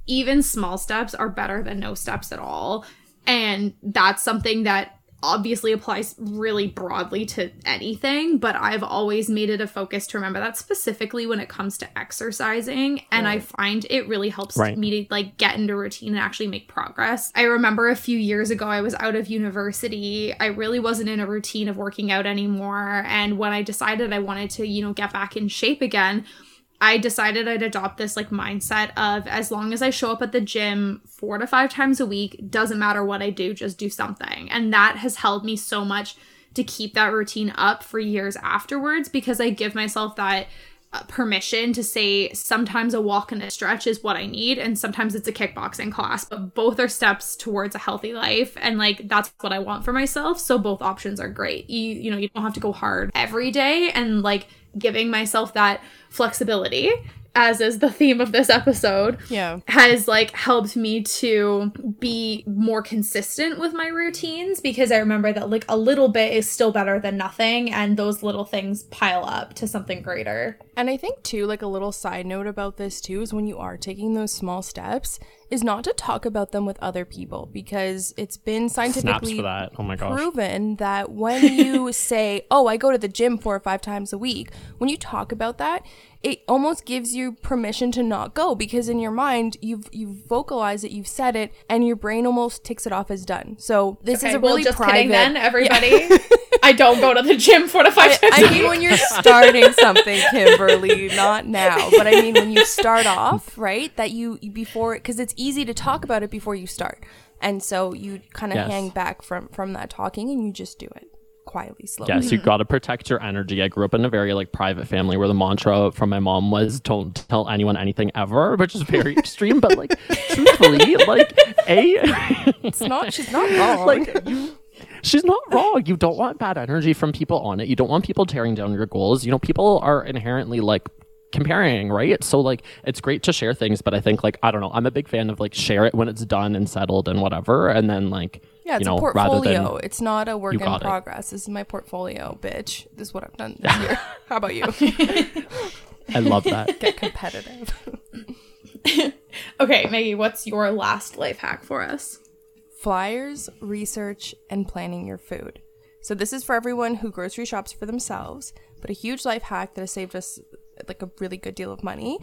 even small steps are better than no steps at all. And that's something that obviously applies really broadly to anything, but I've always made it a focus to remember that specifically when it comes to exercising. And I find it really helps Right. me to like get into routine and actually make progress. I remember a few years ago, I was out of university. I really wasn't in a routine of working out anymore. And when I decided I wanted to, you know, get back in shape again, I decided I'd adopt this like mindset of as long as I show up at the gym four to five times a week, doesn't matter what I do, just do something. And that has held me so much to keep that routine up for years afterwards because I give myself that uh, permission to say sometimes a walk and a stretch is what I need and sometimes it's a kickboxing class but both are steps towards a healthy life and like that's what I want for myself so both options are great you you know you don't have to go hard every day and like giving myself that flexibility as is the theme of this episode Yeah. has like helped me to be more consistent with my routines because I remember that like a little bit is still better than nothing and those little things pile up to something greater. And I think too, like a little side note about this too, is when you are taking those small steps, is not to talk about them with other people because it's been scientifically for that. Oh my gosh. proven that when you say, "Oh, I go to the gym four or five times a week," when you talk about that, it almost gives you permission to not go because in your mind you've you've vocalized it, you've said it, and your brain almost ticks it off as done. So this is a well, really just private. kidding then, everybody. I don't go to the gym four to five times I a mean, when you're starting something, Kimberly, not now, but I mean when you start off, right? That you you- before because it's easy to talk about it before you start, and so you kind of Yes. hang back from from that talking, and you just do it quietly, slowly. Yes, you got to protect your energy. I grew up in a very like private family where the mantra from my mom was "Don't tell anyone anything ever," which is very extreme. But like, truthfully, like a It's not. She's not wrong. like you, she's not wrong. You don't want bad energy from people on it. You don't want people tearing down your goals. You know, people are inherently like comparing, right? So like, it's great to share things, but I think like I don't know. I'm a big fan of like share it when it's done and settled and whatever, and then like yeah, it's you know a portfolio. than it's not a work in got it. progress. This is my portfolio, bitch. This is what I've done this year. How about you? I love that. Get competitive. Okay, Maggie, what's your last life hack for us? flyers, research, and planning your food. So this is for everyone who grocery shops for themselves, but a huge life hack that has saved us like a really good deal of money.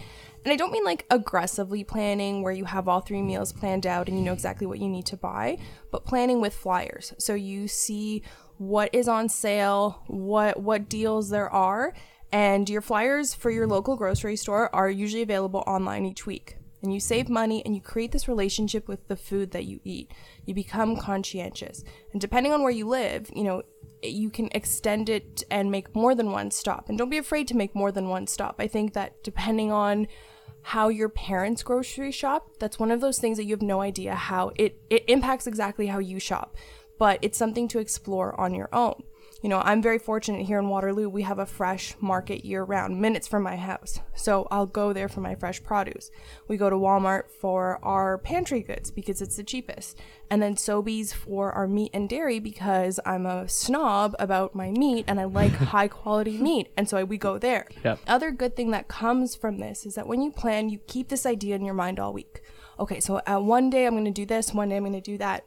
And I don't mean like aggressively planning where you have all three meals planned out and you know exactly what you need to buy, but planning with flyers. So you see what is on sale, what what deals there are, and your flyers for your local grocery store are usually available online each week and you save money and you create this relationship with the food that you eat. You become conscientious. And depending on where you live, you know, you can extend it and make more than one stop. And don't be afraid to make more than one stop. I think that depending on how your parents grocery shop, that's one of those things that you have no idea how it, it impacts exactly how you shop. But it's something to explore on your own. You know, I'm very fortunate here in Waterloo. We have a fresh market year round, minutes from my house. So I'll go there for my fresh produce. We go to Walmart for our pantry goods because it's the cheapest. And then Sobeys for our meat and dairy because I'm a snob about my meat and I like high quality meat. And so we go there. Yep. Other good thing that comes from this is that when you plan, you keep this idea in your mind all week. Okay, so uh, one day I'm going to do this, one day I'm going to do that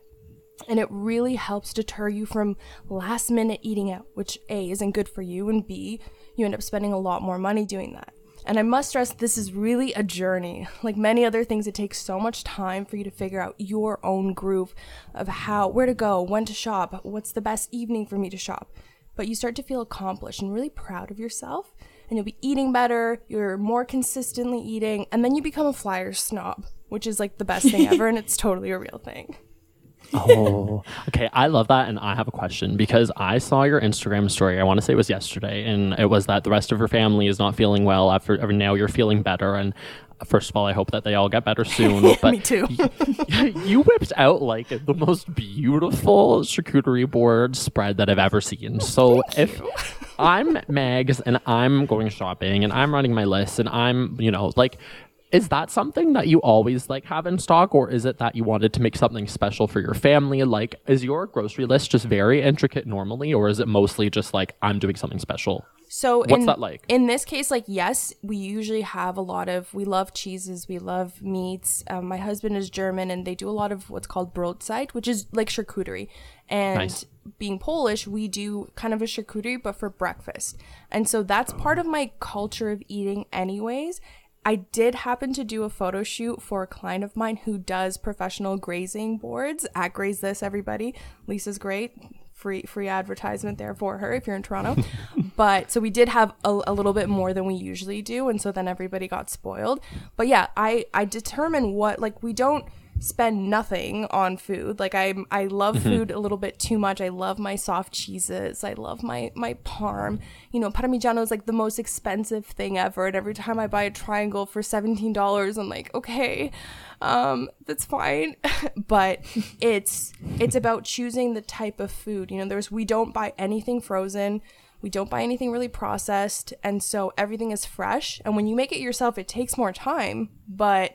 and it really helps deter you from last minute eating out, which A isn't good for you, and B, you end up spending a lot more money doing that. And I must stress this is really a journey. Like many other things, it takes so much time for you to figure out your own groove of how, where to go, when to shop, what's the best evening for me to shop. But you start to feel accomplished and really proud of yourself, and you'll be eating better, you're more consistently eating, and then you become a flyer snob, which is like the best thing ever, and it's totally a real thing. Oh, okay. I love that. And I have a question because I saw your Instagram story. I want to say it was yesterday. And it was that the rest of your family is not feeling well after now you're feeling better. And first of all, I hope that they all get better soon. But Me too. you, you whipped out like the most beautiful charcuterie board spread that I've ever seen. Oh, so if I'm Megs and I'm going shopping and I'm running my list and I'm, you know, like is that something that you always like have in stock or is it that you wanted to make something special for your family like is your grocery list just very intricate normally or is it mostly just like i'm doing something special So What's in, that like? In this case, like yes, we usually have a lot of we love cheeses, we love meats. Um, my husband is German, and they do a lot of what's called Brotzeit, which is like charcuterie. And Nice. being Polish, we do kind of a charcuterie, but for breakfast. And so that's part of my culture of eating, anyways. I did happen to do a photo shoot for a client of mine who does professional grazing boards at Graze This, everybody. Lisa's great. Free free advertisement there for her if you're in Toronto. but so we did have a, a little bit more than we usually do, and so then everybody got spoiled. But yeah, I I determine what like we don't spend nothing on food. Like I I love food a little bit too much. I love my soft cheeses. I love my my parm. You know, parmigiano is like the most expensive thing ever. And every time I buy a triangle for seventeen dollars, I'm like, okay, um, that's fine. but it's it's about choosing the type of food. You know, there's we don't buy anything frozen. We don't buy anything really processed, and so everything is fresh. And when you make it yourself, it takes more time, but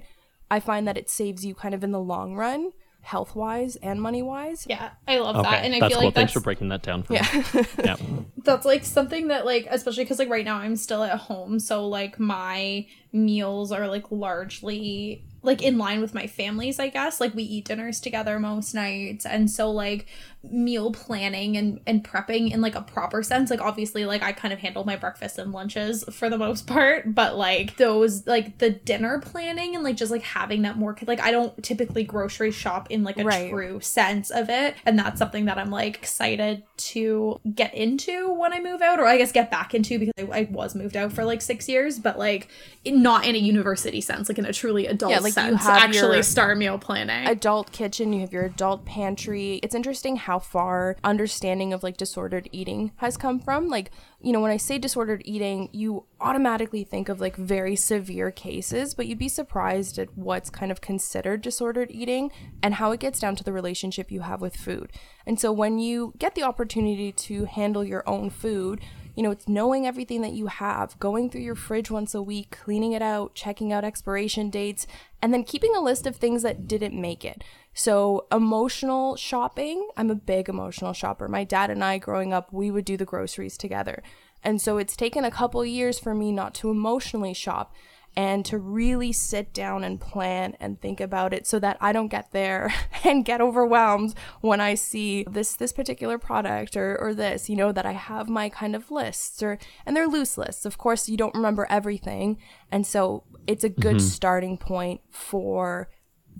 I find that it saves you kind of in the long run, health wise and money wise. Yeah, I love okay that, and I that's feel cool like thanks that's for breaking that down for Yeah. me yeah that's like something that like especially because like right now i'm still at home so like my meals are like largely like in line with my family's i guess like we eat dinners together most nights and so like meal planning and and prepping in like a proper sense like obviously like i kind of handle my breakfast and lunches for the most part but like those like the dinner planning and like just like having that more like i don't typically grocery shop in like a Right. true sense of it and that's something that i'm like excited to get into when i move out or i guess get back into because i, I was moved out for like six years but like in, not in a university sense like in a truly adult Yeah, like, you sense have actually your- start meal planning Adult kitchen, you have your adult pantry. It's interesting how far understanding of like disordered eating has come from. Like, you know, when I say disordered eating, you automatically think of like very severe cases, but you'd be surprised at what's kind of considered disordered eating and how it gets down to the relationship you have with food. And so when you get the opportunity to handle your own food, you know, it's knowing everything that you have, going through your fridge once a week, cleaning it out, checking out expiration dates, and then keeping a list of things that didn't make it. So, emotional shopping, I'm a big emotional shopper. My dad and I, growing up, we would do the groceries together. And so, it's taken a couple years for me not to emotionally shop and to really sit down and plan and think about it so that I don't get there and get overwhelmed when I see this this particular product or or this, you know, that I have my kind of lists or and they're loose lists. Of course, you don't remember everything, and so it's a good mm-hmm. starting point for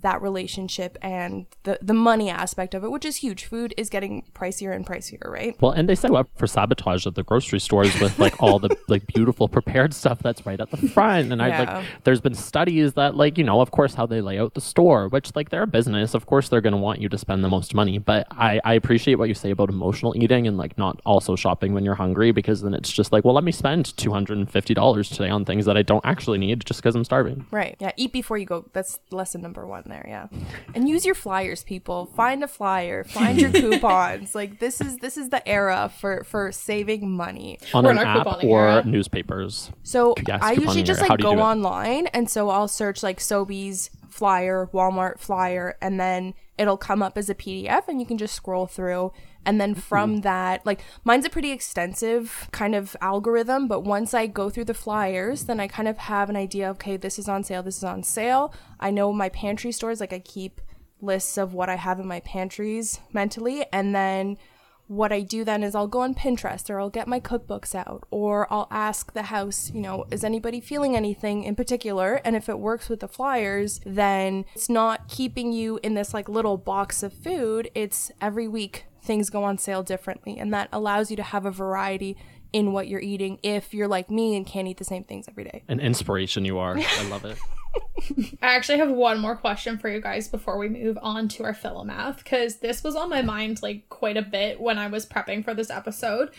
that relationship and the the money aspect of it, which is huge. Food is getting pricier and pricier, right? well and they set up for sabotage at the grocery stores with like all the like beautiful prepared stuff that's right at the front and i like there's been studies that like you know of course how they lay out the store which like they're a business of course they're going to want you to spend the most money but i i appreciate what you say about emotional eating and like not also shopping when you're hungry because then it's just like well let me spend $250 today on things that i don't actually need just because i'm starving Right. Yeah. Eat before you go. That's lesson number one there. Yeah. And use your flyers, people. Find a flyer. Find your coupons. Like this is this is the era for for saving money. on We're an app or era. newspapers So Yes, I usually just like go online, and so I'll search like Sobeys flyer, Walmart flyer, and then it'll come up as a PDF, and you can just scroll through. And then mm-hmm. from that, like mine's a pretty extensive kind of algorithm, but once I go through the flyers, then I kind of have an idea. Okay, this is on sale. This is on sale. I know my pantry stores. Like I keep lists of what I have in my pantries mentally, and then what I do then is I'll go on Pinterest or I'll get my cookbooks out or I'll ask the house, you know, is anybody feeling anything in particular? And if it works with the flyers, then it's not keeping you in this like little box of food. It's every week things go on sale differently. And that allows you to have a variety in what you're eating if you're like me and can't eat the same things every day. an inspiration you are i love it I actually have one more question for you guys before we move on to our philomath because this was on my mind like quite a bit when I was prepping for this episode.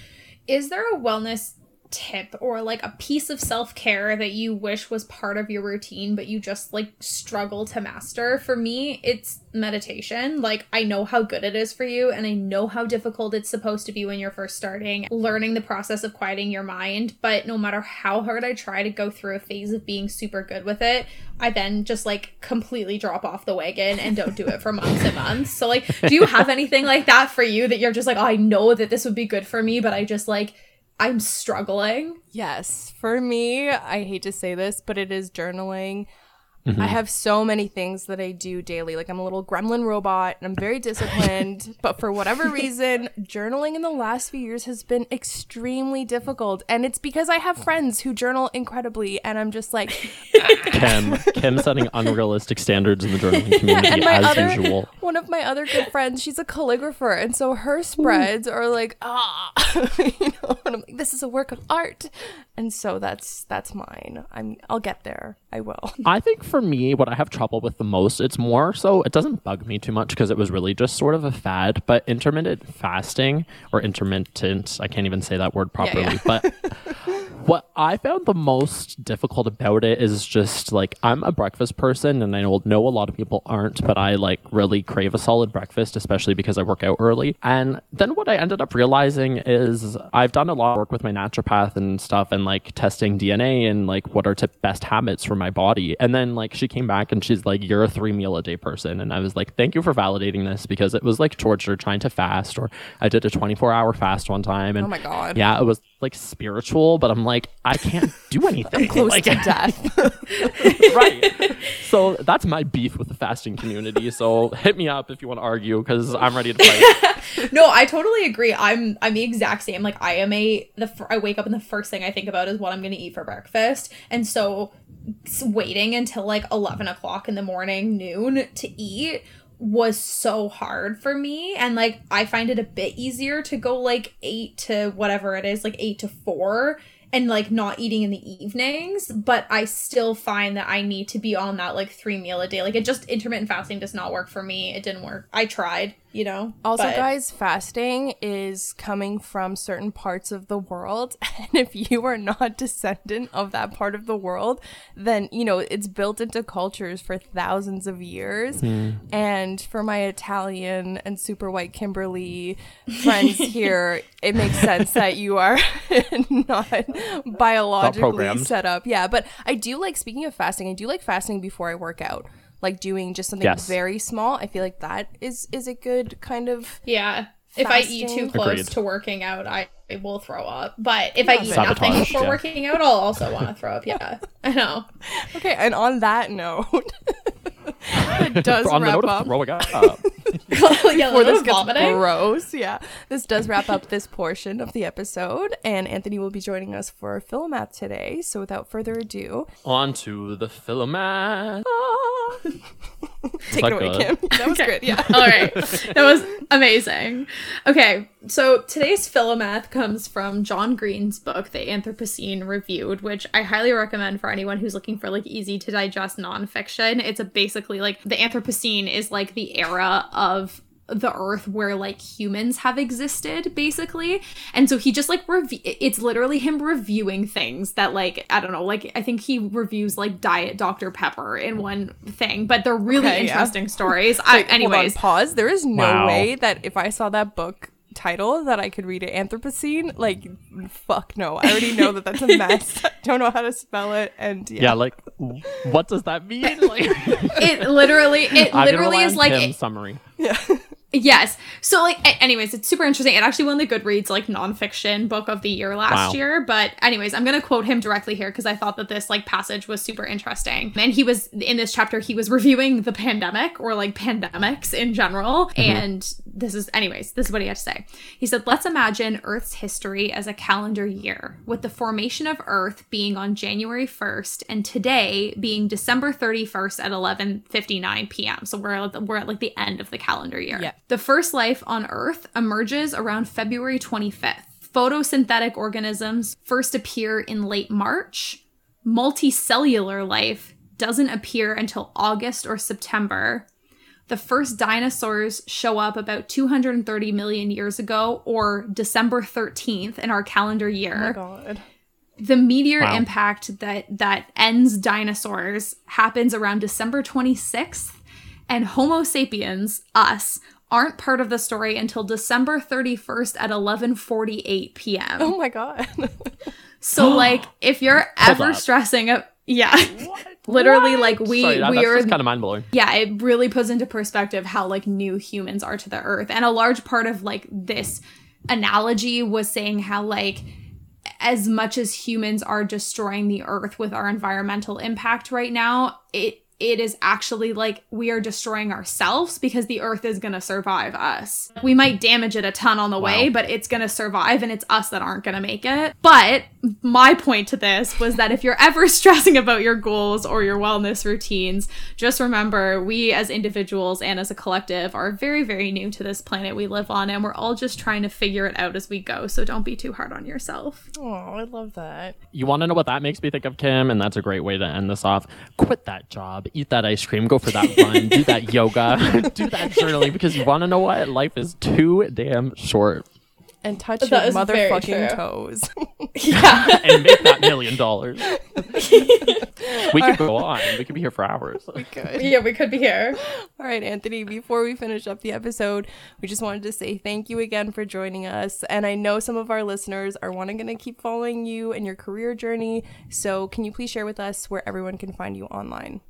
Is there a wellness tip or like a piece of self-care that you wish was part of your routine but you just like struggle to master. For me it's meditation. Like i know how good it is for you and i know how difficult it's supposed to be when you're first starting learning the process of quieting your mind but no matter how hard i try to go through a phase of being super good with it i then just like completely drop off the wagon and don't do it for months and months. So like do you have anything like that for you that you're just like oh, i know that this would be good for me but i just like I'm struggling. Yes. For me, I hate to say this, but it is journaling. Mm-hmm. I have so many things that I do daily. Like I'm a little gremlin robot and I'm very disciplined, but for whatever reason, journaling in the last few years has been extremely difficult. And it's because I have friends who journal incredibly and I'm just like Kim, Kim setting unrealistic standards in the journaling community as other, usual. One of my other good friends, she's a calligrapher, and so her spreads Ooh. are like, ah, you know, and I'm like, this is a work of art. And so that's that's mine. I'm I'll get there. I will. I think for me, what I have trouble with the most, it's more so it doesn't bug me too much because it was really just sort of a fad. But intermittent fasting or intermittent, I can't even say that word properly. Yeah, yeah. But what I found the most difficult about it is just like I'm a breakfast person, and I know a lot of people aren't, but I like really crave a solid breakfast, especially because I work out early. And then what I ended up realizing is I've done a lot of work with my naturopath and stuff, and like testing DNA and like what are t- best habits for my body. And then like she came back and she's like, "You're a three meal a day person," and I was like, "Thank you for validating this," because it was like torture trying to fast, or I did a 24 hour fast one time, and oh my god, yeah, it was like spiritual, but I'm like, I can't do anything. I'm close like, to death. right. So that's my beef with the fasting community. So hit me up if you want to argue because I'm ready to fight. no, I totally agree. I'm I'm the exact same. Like I am a the I wake up and the first thing I think about is what I'm gonna eat for breakfast, and so waiting until like 11 o'clock in the morning noon to eat was so hard for me and like I find it a bit easier to go like 8 to whatever it is like 8 to 4 and like not eating in the evenings, but I still find that I need to be on that like 3 meal a day. Like it just intermittent fasting does not work for me. It didn't work. I tried you know. Also, but... guys, fasting is coming from certain parts of the world. And if you are not descendant of that part of the world, then, you know, it's built into cultures for thousands of years. Mm. And for my Italian and super white Kimberly friends here, it makes sense that you are not biologically not set up. Yeah. But I do like, speaking of fasting, I do like fasting before I work out like doing just something yes. very small. I feel like that is is a good kind of yeah. Fasting. If I eat too close Agreed. to working out, I, I will throw up. But if yeah. I eat Sabotage, nothing before yeah. working out, I'll also want to throw up. Yeah, I know. Okay, and on that note, it does on wrap up. throwing up. yeah, Before this gets vomiting. gross, yeah. This does wrap up this portion of the episode, and Anthony will be joining us for Philomath today. So without further ado, on to the Philomath. Ah. Take it away, good? Kim. That was okay. good. Yeah. All right. That was amazing. Okay. So today's Philomath comes from John Green's book, The Anthropocene Reviewed, which I highly recommend for anyone who's looking for like easy to digest nonfiction. It's a basically like the Anthropocene is like the era of the earth where like humans have existed basically and so he just like rev- it's literally him reviewing things that like i don't know like i think he reviews like diet dr pepper in one thing but they're really okay, interesting yeah. stories I, anyways on, pause there is no wow. way that if i saw that book title that I could read it Anthropocene. Like, fuck no. I already know that that's a mess. Don't know how to spell it. And yeah, yeah like, what does that mean? Like, it literally, it literally is like a summary. Yeah. Yes. So like anyways, it's super interesting. It actually won the Goodreads like nonfiction book of the year last wow. year. But anyways, I'm gonna quote him directly here because I thought that this like passage was super interesting. And he was in this chapter, he was reviewing the pandemic or like pandemics in general. Mm-hmm. And this is anyways, this is what he had to say. He said, Let's imagine Earth's history as a calendar year, with the formation of Earth being on January 1st and today being December 31st at 11:59 p.m. So we're at, we're at like the end of the calendar year. Yeah. The first life on Earth emerges around February 25th. Photosynthetic organisms first appear in late March. Multicellular life doesn't appear until August or September. The first dinosaurs show up about 230 million years ago, or December 13th in our calendar year. Oh God. the meteor Wow. impact that that ends dinosaurs happens around December 26th, and Homo sapiens, us, aren't part of the story until December 31st at 11:48 p.m. Oh my God. So like if you're ever up. stressing up yeah. Literally like we Sorry, that, we that's are just kind of mind blowing. yeah, it really puts into perspective how like new humans are to the earth. And a large part of like this analogy was saying how like as much as humans are destroying the earth with our environmental impact right now, it it is actually like we are destroying ourselves because the earth is going to survive us. We might damage it a ton on the way, but it's going to survive and it's us that aren't going to make it. But my point to this was that if you're ever stressing about your goals or your wellness routines, just remember we as individuals and as a collective are very, very new to this planet we live on, and we're all just trying to figure it out as we go. So don't be too hard on yourself. oh, I love that. You want to know what that makes me think of, Kim? And that's a great way to end this off. Quit that job, eat that ice cream, go for that run, do that yoga, do that journaling because you want to know what? Life is too damn short. And touch That your motherfucking toes. Yeah. and make that million dollars. we could go on. We could be here for hours. Good. yeah, we could be here. All right, Anthony, before we finish up the episode, we just wanted to say thank you again for joining us. And I know some of our listeners are wanting to keep following you and your career journey. So can you please share with us where everyone can find you online?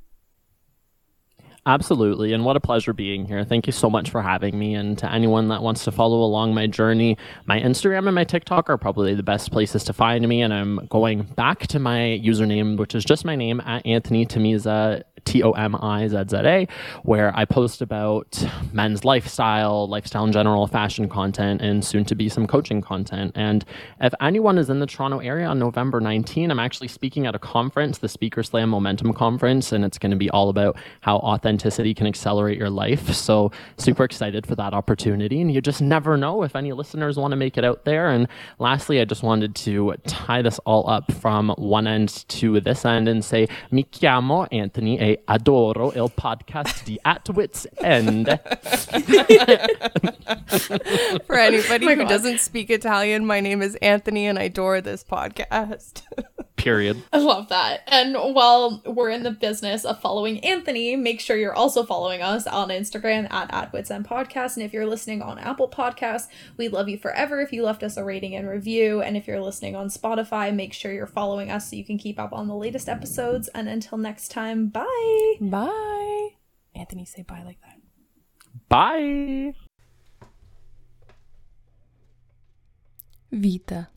Absolutely. And what a pleasure being here. Thank you so much for having me. And to anyone that wants to follow along my journey, my Instagram and my TikTok are probably the best places to find me. And I'm going back to my username, which is just my name at Anthony Tomizza. T O M I Z Z A, where I post about men's lifestyle, lifestyle in general, fashion content, and soon to be some coaching content. And if anyone is in the Toronto area on November 19, I'm actually speaking at a conference, the Speaker Slam Momentum Conference, and it's going to be all about how authenticity can accelerate your life. So, super excited for that opportunity. And you just never know if any listeners want to make it out there. And lastly, I just wanted to tie this all up from one end to this end and say, Mi chiamo Anthony e adoro il podcast di At Wits End. For anybody oh my who God. doesn't speak Italian, my name is Anthony and I adore this podcast. Period. I love that. And while we're in the business of following Anthony, make sure you're also following us on Instagram at AtWitsEnd Podcast. And if you're listening on Apple Podcasts, we love you forever if you left us a rating and review. And if you're listening on Spotify, make sure you're following us so you can keep up on the latest episodes. And until next time, bye. bye. Anthony, say bye like that. Bye. Vita.